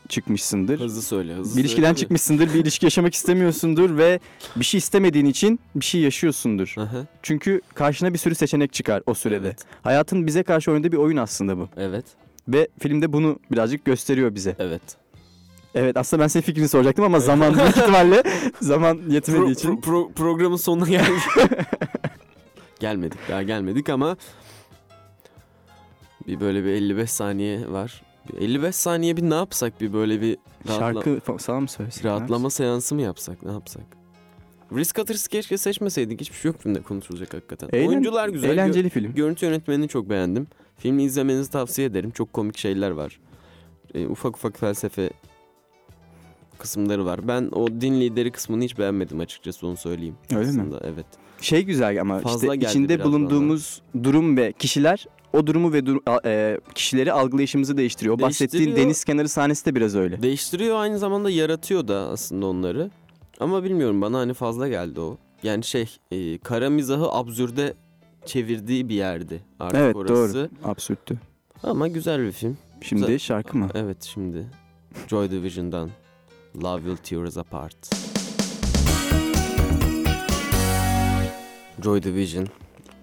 çıkmışsındır. Hızlı söyle hızlı Bir ilişkiden söyle. çıkmışsındır, bir ilişki yaşamak istemiyorsundur ve bir şey istemediğin için bir şey yaşıyorsundur. Aha, Çünkü karşına bir sürü seçenek çıkar o sürede. Evet. Hayatın bize karşı oynadığı bir oyun aslında bu. Evet. Ve filmde bunu birazcık gösteriyor bize. Evet. Evet aslında ben senin fikrini soracaktım ama zaman büyük ihtimalle zaman yetmediği Pro- için. pro- pro- programın sonuna geldik. gelmedik daha gelmedik ama bir böyle bir 55 saniye var. Bir 55 saniye bir ne yapsak bir böyle bir rahatla- Şarkı fa- sana mı söylesin? rahatlama seansı mı yapsak ne yapsak? Risk Cutters'ı keşke seçmeseydik. Hiçbir şey yok filmde konuşulacak hakikaten. Eğlen- Oyuncular güzel. Eğlenceli film. görüntü yönetmenini çok beğendim. Filmi izlemenizi tavsiye ederim. Çok komik şeyler var. Ee, ufak ufak felsefe kısımları var. Ben o din lideri kısmını hiç beğenmedim açıkçası onu söyleyeyim. Öyle mi? Aslında, Evet. Şey güzel ama Fazla işte içinde bulunduğumuz durum ve kişiler o durumu ve dur- e, kişileri algılayışımızı değiştiriyor. O bahsettiğin deniz kenarı sahnesi de biraz öyle. Değiştiriyor aynı zamanda yaratıyor da aslında onları. Ama bilmiyorum bana hani fazla geldi o. Yani şey e, kara mizahı absürde çevirdiği bir yerdi artık Evet orası. doğru. Absürttü. Ama güzel bir film. Şimdi Güzel. şarkı mı? Evet şimdi Joy Division'dan Love Will Tear Us Apart. Joy Division,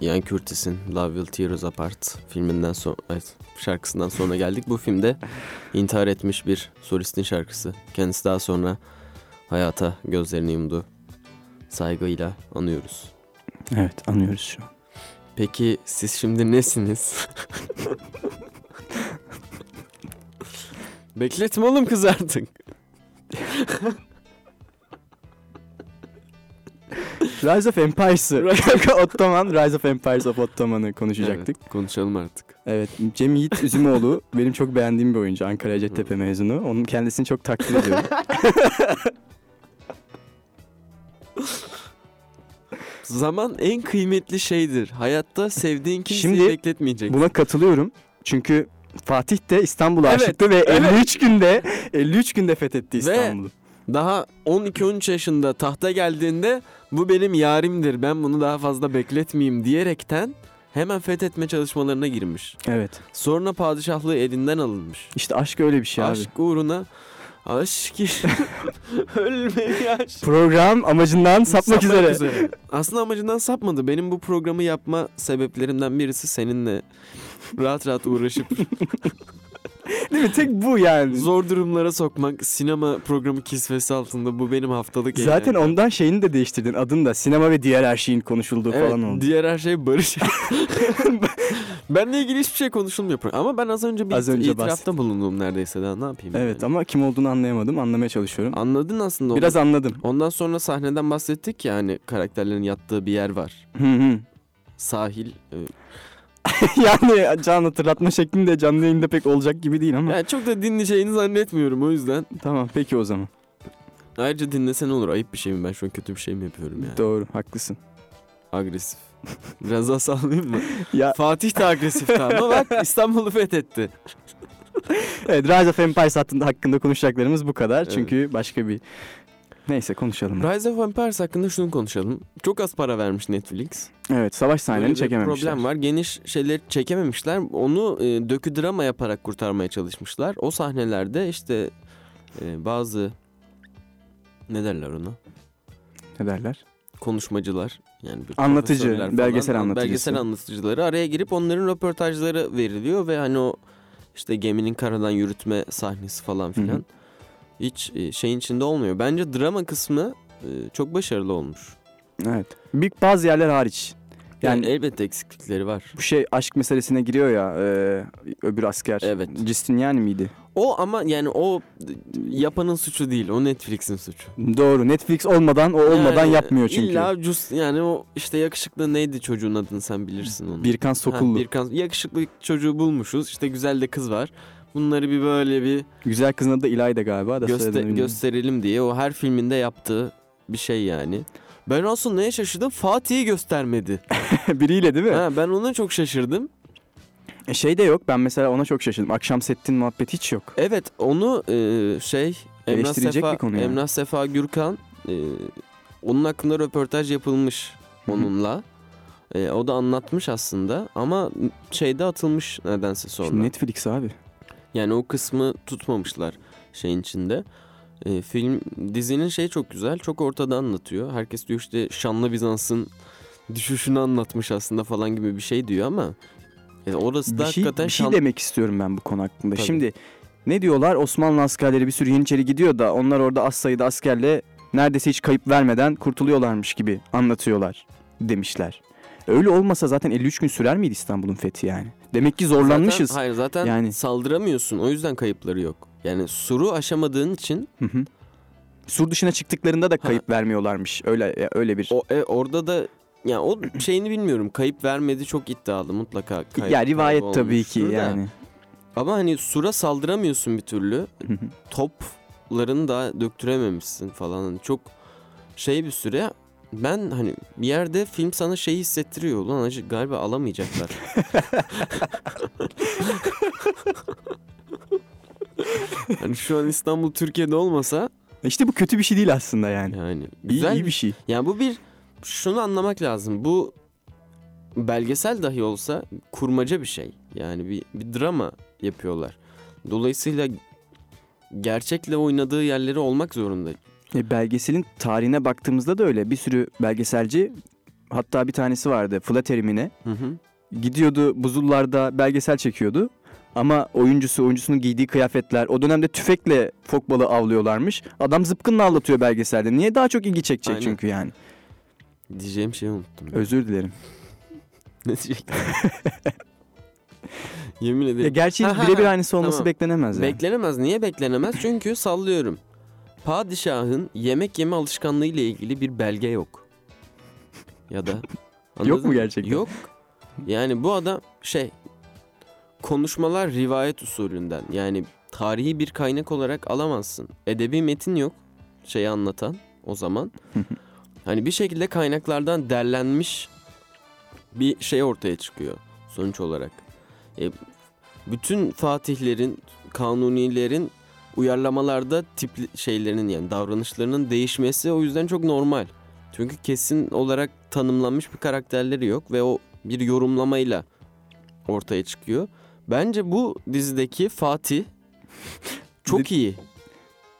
Ian Curtis'in Love Will Tear Us Apart filminden sonra evet, şarkısından sonra geldik. Bu filmde intihar etmiş bir solistin şarkısı. Kendisi daha sonra hayata gözlerini yumdu. Saygıyla anıyoruz. Evet anlıyoruz şu an. Peki siz şimdi nesiniz? Bekletme oğlum kız artık. Rise of Empires'ı. Ottoman, Rise of Empires of Ottoman'ı konuşacaktık. Evet, konuşalım artık. Evet, Cem Yiğit Üzümoğlu benim çok beğendiğim bir oyuncu. Ankara Hacettepe mezunu. Onun kendisini çok takdir ediyorum. Zaman en kıymetli şeydir. Hayatta sevdiğin kimseyi Şimdi bekletmeyeceksin. Buna katılıyorum. Çünkü Fatih de İstanbul'a Evet, aşıktı ve evet. 53 günde 53 günde fethetti İstanbul'u. Daha 12-13 yaşında tahta geldiğinde bu benim yarimdir ben bunu daha fazla bekletmeyeyim diyerekten hemen fethetme çalışmalarına girmiş. Evet. Sonra padişahlığı elinden alınmış. İşte aşk öyle bir şey abi. Aşk uğruna aşk ölmeyi aşk. Program amacından sapmak, üzere. Aslında amacından sapmadı. Benim bu programı yapma sebeplerimden birisi seninle rahat rahat uğraşıp Değil mi? Tek bu yani. zor durumlara sokmak. Sinema programı kisvesi altında bu benim haftalık Zaten eğlencem. ondan şeyini de değiştirdin. Adın da sinema ve diğer her şeyin konuşulduğu Evet, falan oldu. diğer her şey barış. Benle ilgili hiçbir şey konuşulmuyor. Ama ben az önce bir Az önce itirafta bulundum neredeyse daha ne yapayım? Evet yani? ama kim olduğunu anlayamadım. Anlamaya çalışıyorum. Anladın aslında. Biraz anladım. Ondan sonra sahneden bahsettik ya hani karakterlerin yattığı bir yer var. Hı hı. Sahil. yani can hatırlatma şeklinde canlı yayında pek olacak gibi değil ama. Yani çok da dinleyeceğini zannetmiyorum o yüzden. Tamam peki o zaman. Ayrıca dinlesen olur. Ayıp bir şey mi? Ben şu an kötü bir şey mi yapıyorum yani? Doğru haklısın. Agresif. Biraz daha sallayayım mı? Ya Fatih de agresif ama bak İstanbul'u fethetti. evet Rise of Empires hakkında konuşacaklarımız bu kadar. Evet. Çünkü başka bir... Neyse konuşalım. Rise of Empires hakkında şunu konuşalım. Çok az para vermiş Netflix. Evet savaş sahnelerini çekememişler. problem var. Geniş şeyleri çekememişler. Onu e, dökü drama yaparak kurtarmaya çalışmışlar. O sahnelerde işte e, bazı ne derler ona? Ne derler? konuşmacılar yani bir Anlatıcı, falan, belgesel anlatıcısı. belgesel anlatıcıları araya girip onların röportajları veriliyor ve hani o işte geminin karadan yürütme sahnesi falan Hı filan hı. Hiç e, şeyin içinde olmuyor. Bence drama kısmı e, çok başarılı olmuş. Evet. Bir bazı yerler hariç. Yani, Yani elbette eksiklikleri var. bu şey aşk meselesine giriyor ya e, öbür asker. Evet. Justinian miydi? O ama yani o yapanın suçu değil. O Netflix'in suçu. Doğru. Netflix olmadan o olmadan Yani yapmıyor çünkü. İlla just yani o işte yakışıklı neydi çocuğun adını sen bilirsin onu. Birkan Ha, Sokullu. Birkan yakışıklı çocuğu bulmuşuz. İşte güzel de kız var. Bunları bir böyle bir Güzel kızın adı da İlayda galiba da göster- gösterelim diye o her filminde yaptığı bir şey yani. Ben aslında neye şaşırdım? Fatih'i göstermedi. Biriyle değil mi? ha, ben ona çok şaşırdım. E, Şey de yok. Ben mesela ona çok şaşırdım. Akşam settin muhabbeti hiç yok. Evet onu e, şey Emrah Sefa, bir konu yani. Emrah Sefa Gürkan e, onun hakkında röportaj yapılmış onunla. E, o da anlatmış aslında ama şeyde atılmış nedense sonra. Şimdi Netflix abi. Yani o kısmı tutmamışlar şeyin içinde. E, film dizinin şey çok güzel. Çok ortada anlatıyor. Herkes diyor işte şanlı Bizans'ın düşüşünü anlatmış aslında falan gibi bir şey diyor ama e, orası da Bir şey, hakikaten bir şey şan... demek istiyorum ben bu konu hakkında. Tabii. Şimdi ne diyorlar? Osmanlı askerleri bir sürü Yeniçeri gidiyor da onlar orada az sayıda askerle neredeyse hiç kayıp vermeden kurtuluyorlarmış gibi anlatıyorlar demişler. Öyle olmasa zaten 53 gün sürer miydi İstanbul'un fethi yani? Demek ki zorlanmışız. Zaten, hayır zaten Yani- saldıramıyorsun. O yüzden kayıpları yok. Yani suru aşamadığın için Hı hı. Sur dışına çıktıklarında da kayıp vermiyorlarmış. Öyle öyle bir. o e, orada da yani o şeyini bilmiyorum. Kayıp vermedi çok iddialı mutlaka. Kayıp, ya rivayet tabii ki da. yani. Ama hani sura saldıramıyorsun bir türlü. Toplarını da döktürememişsin falan. Hani çok şey bir süre. Ben hani bir yerde film sana şeyi hissettiriyor. Ulan acı galiba alamayacaklar. hani şu an İstanbul Türkiye'de olmasa İşte bu kötü bir şey değil aslında yani. yani İyi, güzel iyi bir şey. Yani bu bir şunu anlamak lazım. Bu belgesel dahi olsa kurmaca bir şey. Yani bir, bir drama yapıyorlar. Dolayısıyla gerçekle oynadığı yerleri olmak zorunda. E, belgeselin tarihine baktığımızda da öyle. Bir sürü belgeselci hatta bir tanesi vardı Flatterimine. Hı hı. Gidiyordu buzullarda belgesel çekiyordu. Ama oyuncusu, oyuncusunun giydiği kıyafetler, o dönemde tüfekle fok balığı avlıyorlarmış. Adam zıpkınla avlatıyor belgeselde. Niye daha çok ilgi çekecek Aynen. çünkü yani. Diyeceğim şeyi unuttum. Özür dilerim. ne diyecektim? Yemin Ya ederim. gerçi Ha, ha, birebir aynısı olması Tamam. beklenemez yani. Beklenemez. Niye beklenemez? Çünkü sallıyorum. Padişahın yemek yeme alışkanlığı ile ilgili bir belge yok. Ya da Yok mu gerçekten? Yok. Yani bu adam şey konuşmalar rivayet usulünden. Yani tarihi bir kaynak olarak alamazsın. Edebi metin yok şeyi anlatan o zaman. hani bir şekilde kaynaklardan derlenmiş bir şey ortaya çıkıyor sonuç olarak. E, bütün fatihlerin, kanunilerin uyarlamalarda tip şeylerinin yani davranışlarının değişmesi o yüzden çok normal. Çünkü kesin olarak tanımlanmış bir karakterleri yok ve o bir yorumlamayla ortaya çıkıyor. Bence bu dizideki Fatih çok iyi.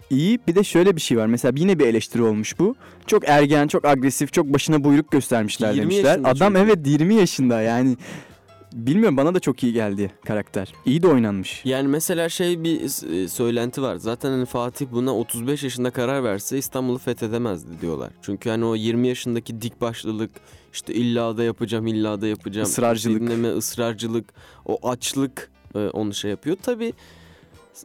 İyi bir de şöyle bir şey var. Mesela yine bir eleştiri olmuş bu. Çok ergen, çok agresif, çok başına buyruk göstermişler 20 demişler. Adam çünkü. evet 20 yaşında yani. Bilmiyorum bana da çok iyi geldi karakter. İyi de oynanmış. Yani mesela şey bir e, söylenti var. Zaten hani Fatih buna 35 yaşında karar verse İstanbul'u fethedemezdi diyorlar. Çünkü hani o 20 yaşındaki dik başlılık, işte illa da yapacağım, illa da yapacağım. Israrcılık. Dinleme, ısrarcılık, o açlık e, onu şey yapıyor. Tabii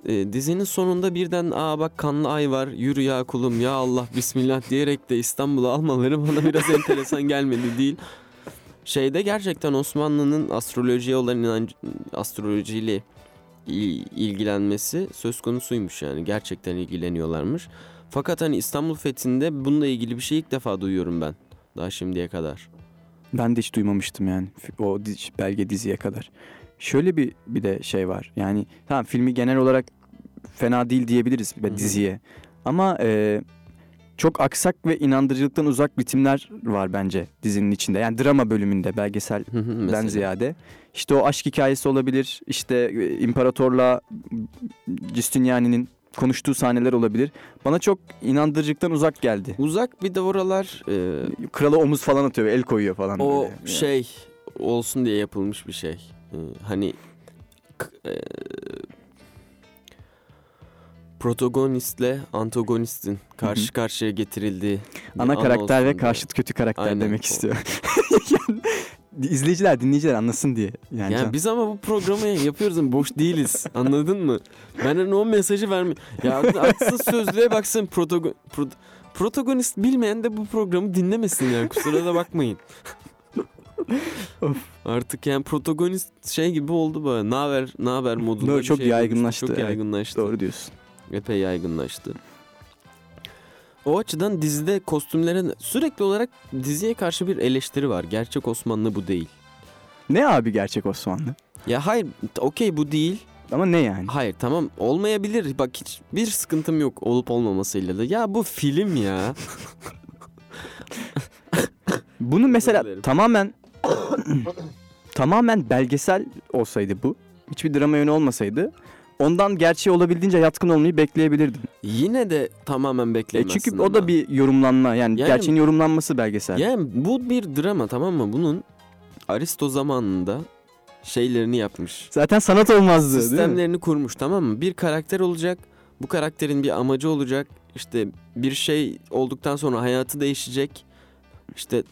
e, dizinin sonunda birden aa bak kanlı ay var yürü ya kulum ya Allah bismillah diyerek de İstanbul'u almaları bana biraz enteresan gelmedi değil. Şeyde gerçekten Osmanlı'nın astrolojiye olan inancı, astrolojiyle il- ilgilenmesi söz konusuymuş yani gerçekten ilgileniyorlarmış. Fakat hani İstanbul fethinde bununla ilgili bir şey ilk defa duyuyorum ben daha şimdiye kadar. Ben de hiç duymamıştım yani o belge diziye kadar. Şöyle bir bir de şey var. Yani tamam filmi genel olarak fena değil diyebiliriz Hı hı. diziye. Ama e, çok aksak ve inandırıcılıktan uzak ritimler var bence dizinin içinde. Yani drama bölümünde belgeselden ziyade. İşte o aşk hikayesi olabilir. İşte e, imparatorla Giustiniani'nin konuştuğu sahneler olabilir. Bana çok inandırıcılıktan uzak geldi. Uzak bir de oralar e, Krala omuz falan atıyor, el koyuyor falan. o böyle. şey olsun diye yapılmış bir şey. E, hani e, protagonistle antagonistin karşı karşıya getirildiği Ana an karakter ve karşıt kötü karakter Aynen. demek istiyor. yani, izleyiciler, dinleyiciler anlasın diye. Yani, Yani can- biz ama bu programı yapıyoruz boş değiliz. Anladın mı? Ben hani o mesajı verme. Ya aksız sözlüğe baksın protago, pro- protagonist bilmeyen de bu programı dinlemesin yani kusura da bakmayın. Of. Artık yani protagonist şey gibi oldu böyle. Ne haber, ne haber modunda bir çok şey yaygınlaştı, Çok evet. yaygınlaştı. Doğru diyorsun. Epey yaygınlaştı. O açıdan dizide kostümlerin sürekli olarak diziye karşı bir eleştiri var. Gerçek Osmanlı bu değil. Ne abi gerçek Osmanlı? Ya hayır okey bu değil. Ama ne yani? Hayır tamam olmayabilir. Bak hiç bir sıkıntım yok olup olmamasıyla da. Ya bu film ya. Bunu mesela tamamen tamamen belgesel olsaydı bu. Hiçbir drama yönü olmasaydı. Ondan gerçeği olabildiğince yatkın olmayı bekleyebilirdim. Yine de tamamen E bekleyemezsin çünkü ama. o da bir yorumlanma yani, Yani- gerçeğin yorumlanması belgesel. Yani bu bir drama tamam mı? Bunun Aristo zamanında şeylerini yapmış. Zaten sanat olmazdı? Sistemlerini kurmuş tamam mı? Bir karakter olacak. Bu karakterin bir amacı olacak. İşte bir şey olduktan sonra hayatı değişecek. İşte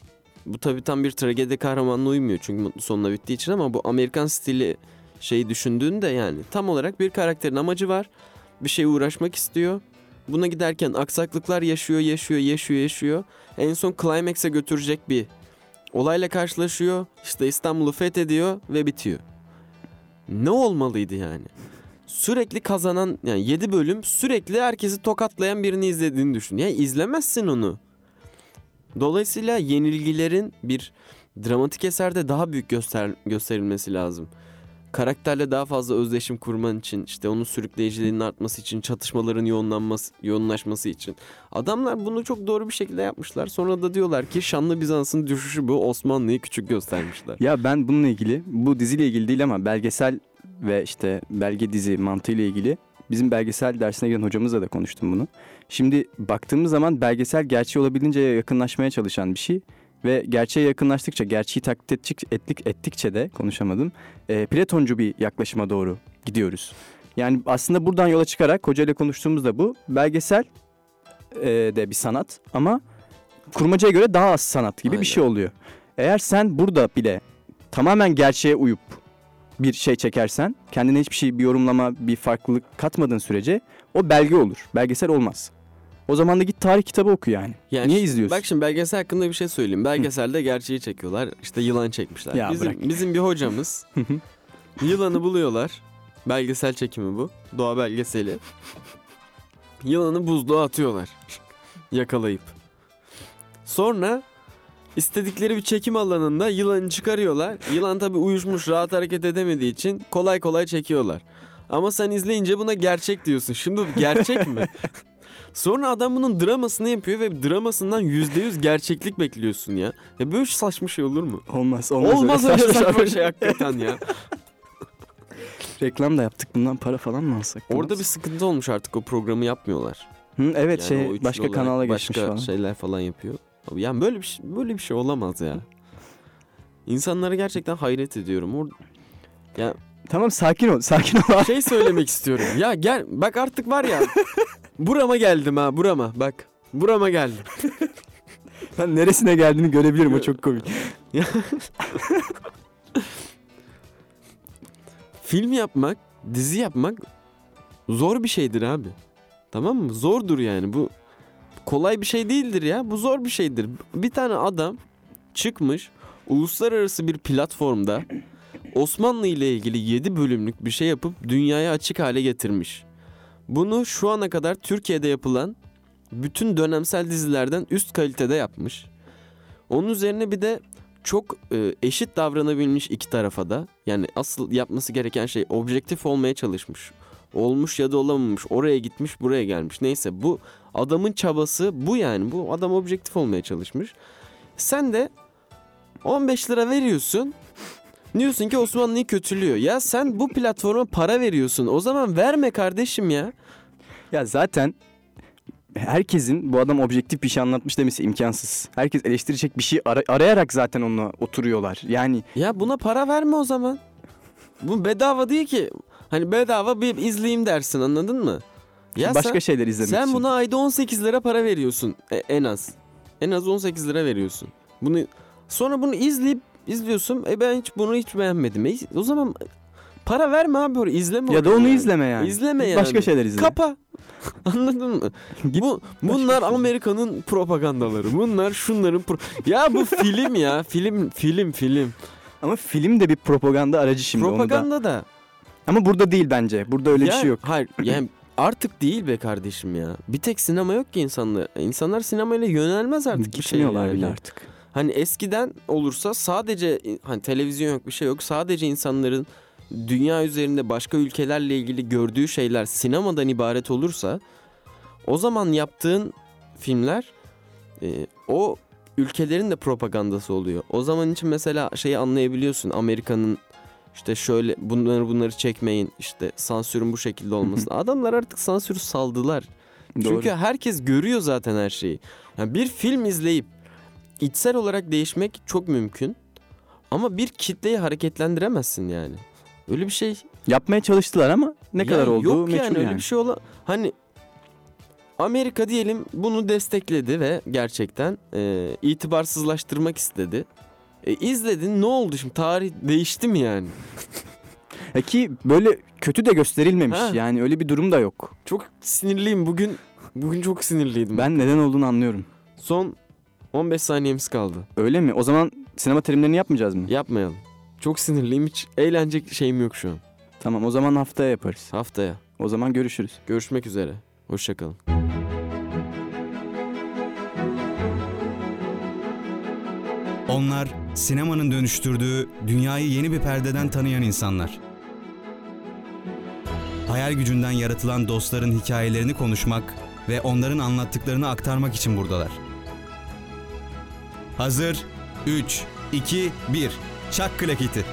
bu tabii tam bir tragedi kahramanına uymuyor çünkü mutlu sonuna bittiği için ama bu Amerikan stili şeyi düşündüğünde yani tam olarak bir karakterin amacı var. Bir şeye uğraşmak istiyor. Buna giderken aksaklıklar yaşıyor, yaşıyor, yaşıyor, yaşıyor. En son climax'e götürecek bir olayla karşılaşıyor. İşte İstanbul'u fethediyor ve bitiyor. Ne olmalıydı yani? Sürekli kazanan yani 7 bölüm sürekli herkesi tokatlayan birini izlediğini düşün. Yani izlemezsin onu. Dolayısıyla yenilgilerin bir dramatik eserde daha büyük göster gösterilmesi lazım. Karakterle daha fazla özdeşim kurman için, işte onun sürükleyiciliğinin artması için, çatışmaların yoğunlanması, yoğunlaşması için. Adamlar bunu çok doğru bir şekilde yapmışlar. Sonra da diyorlar ki Şanlı Bizans'ın düşüşü bu, Osmanlı'yı küçük göstermişler. Ya ben bununla ilgili, bu diziyle ilgili değil ama belgesel ve işte belge dizi mantığıyla ilgili bizim belgesel dersine giren hocamızla da konuştum bunu. Şimdi baktığımız zaman belgesel gerçeği olabildiğince yakınlaşmaya çalışan bir şey Ve gerçeğe yakınlaştıkça, gerçeği taklit ettik, ettik, ettikçe de konuşamadım. E, Platoncu bir yaklaşıma doğru gidiyoruz. Yani aslında buradan yola çıkarak Hoca ile konuştuğumuzda bu. Belgesel e, de bir sanat ama kurmacaya göre daha az sanat gibi Aynen. bir şey oluyor. Eğer sen burada bile tamamen gerçeğe uyup bir şey çekersen kendine hiçbir şey bir yorumlama bir farklılık katmadığın sürece o belge olur. Belgesel olmaz. O zaman da git tarih kitabı oku yani. Yani Niye izliyorsun? Bak şimdi belgesel hakkında bir şey söyleyeyim. Belgeselde gerçeği çekiyorlar. İşte yılan çekmişler. Ya bizim, bırak. bizim bir hocamız yılanı buluyorlar. Belgesel çekimi bu. Doğa belgeseli. Yılanı buzluğa atıyorlar. Yakalayıp. Sonra istedikleri bir çekim alanında yılanı çıkarıyorlar. Yılan tabii uyuşmuş rahat hareket edemediği için kolay kolay çekiyorlar. Ama sen izleyince buna gerçek diyorsun. Şimdi gerçek mi? Sonra adam bunun dramasını yapıyor ve dramasından yüzde yüz gerçeklik bekliyorsun ya. Ya böyle saçma şey olur mu? Olmaz olmaz. Olmaz öyle Saçma saçma sapan- şey hakikaten ya. Reklam da yaptık bundan para falan mı alsak? Orada bir sıkıntı olmuş artık o programı yapmıyorlar. Hı, evet Yani şey başka kanala geçmiş başka falan. şeyler falan yapıyor. Yani böyle bir şey, böyle bir şey olamaz ya. İnsanlara gerçekten hayret ediyorum. Or ya Tamam sakin ol sakin ol. şey söylemek istiyorum. Ya gel bak artık var ya. burama geldim ha burama bak. Burama geldim. ben neresine geldiğini görebilirim o çok komik. Film yapmak, dizi yapmak zor bir şeydir abi. Tamam mı? Zordur yani. Bu kolay bir şey değildir ya. Bu zor bir şeydir. Bir tane adam çıkmış uluslararası bir platformda Osmanlı ile ilgili 7 bölümlük bir şey yapıp dünyaya açık hale getirmiş. Bunu şu ana kadar Türkiye'de yapılan bütün dönemsel dizilerden üst kalitede yapmış. Onun üzerine bir de çok e, eşit davranabilmiş iki tarafa da. Yani asıl yapması gereken şey objektif olmaya çalışmış. Olmuş ya da olamamış. Oraya gitmiş, buraya gelmiş. Neyse bu adamın çabası bu yani. Bu adam objektif olmaya çalışmış. Sen de 15 lira veriyorsun. Diyorsun ki Osmanlı'yı kötülüyor. Ya sen bu platforma para veriyorsun. O zaman verme kardeşim ya. Ya zaten herkesin bu adam objektif bir şey anlatmış demesi imkansız. Herkes eleştirecek bir şey ara- arayarak zaten onunla oturuyorlar. Yani Ya buna para verme o zaman. Bu bedava değil ki. Hani bedava bir izleyeyim dersin anladın mı? Ya başka sen, şeyler izlemek sen için. buna ayda 18 lira para veriyorsun e, en az. En az 18 lira veriyorsun. Bunu sonra bunu izleyip izliyorsun. E ben hiç bunu hiç beğenmedim. E, o zaman para verme abi oraya izleme. ya da onu yani. izleme yani. İzleme Başka yani. şeyler izle. Kapa. Anladın mı? Bu bunlar. Amerika'nın propagandaları. Bunlar şunların pro- Ya bu film ya. Film film film. Ama film de bir propaganda aracı şimdi da. Propaganda da. Ama burada değil bence. Burada öyle bir Yani- şey yok. Hayır yani artık değil be kardeşim ya. Bir tek sinema yok ki insanlar. İnsanlar sinemaya yönelmez artık bir şey Gitmiyorlar yani. bile artık. Hani eskiden olursa sadece hani televizyon yok bir şey yok. Sadece insanların dünya üzerinde başka ülkelerle ilgili gördüğü şeyler sinemadan ibaret olursa o zaman yaptığın filmler e, o ülkelerin de propagandası oluyor. O zaman için mesela şeyi anlayabiliyorsun Amerika'nın işte şöyle bunları bunları çekmeyin işte sansürün bu şekilde olmasın. Adamlar artık sansürü saldılar. Doğru. Çünkü herkes görüyor zaten her şeyi. Yani bir film izleyip içsel olarak değişmek çok mümkün. Ama bir kitleyi hareketlendiremezsin yani. Öyle bir şey Yapmaya çalıştılar ama ne Ya kadar olduğu yok meçhul yani, yani. öyle bir şey ola hani Amerika diyelim bunu destekledi ve gerçekten e, itibarsızlaştırmak istedi. E, izledin ne oldu şimdi tarih değişti mi yani? E ki böyle kötü de gösterilmemiş. Ha. Yani öyle bir durum da yok. Çok sinirliyim bugün. Bugün çok sinirliydim. Ben neden olduğunu anlıyorum. Son 15 saniyemiz kaldı. Öyle mi? O zaman sinema terimlerini yapmayacağız mı? Yapmayalım. Çok sinirliyim hiç eğlenecek şeyim yok şu an. Tamam o zaman haftaya yaparız. Haftaya. O zaman görüşürüz. Görüşmek üzere. Hoşçakalın. Onlar sinemanın dönüştürdüğü dünyayı yeni bir perdeden tanıyan insanlar. Hayal gücünden yaratılan dostların hikayelerini konuşmak ve onların anlattıklarını aktarmak için buradalar. Hazır 3 2 1 Çak klaketi.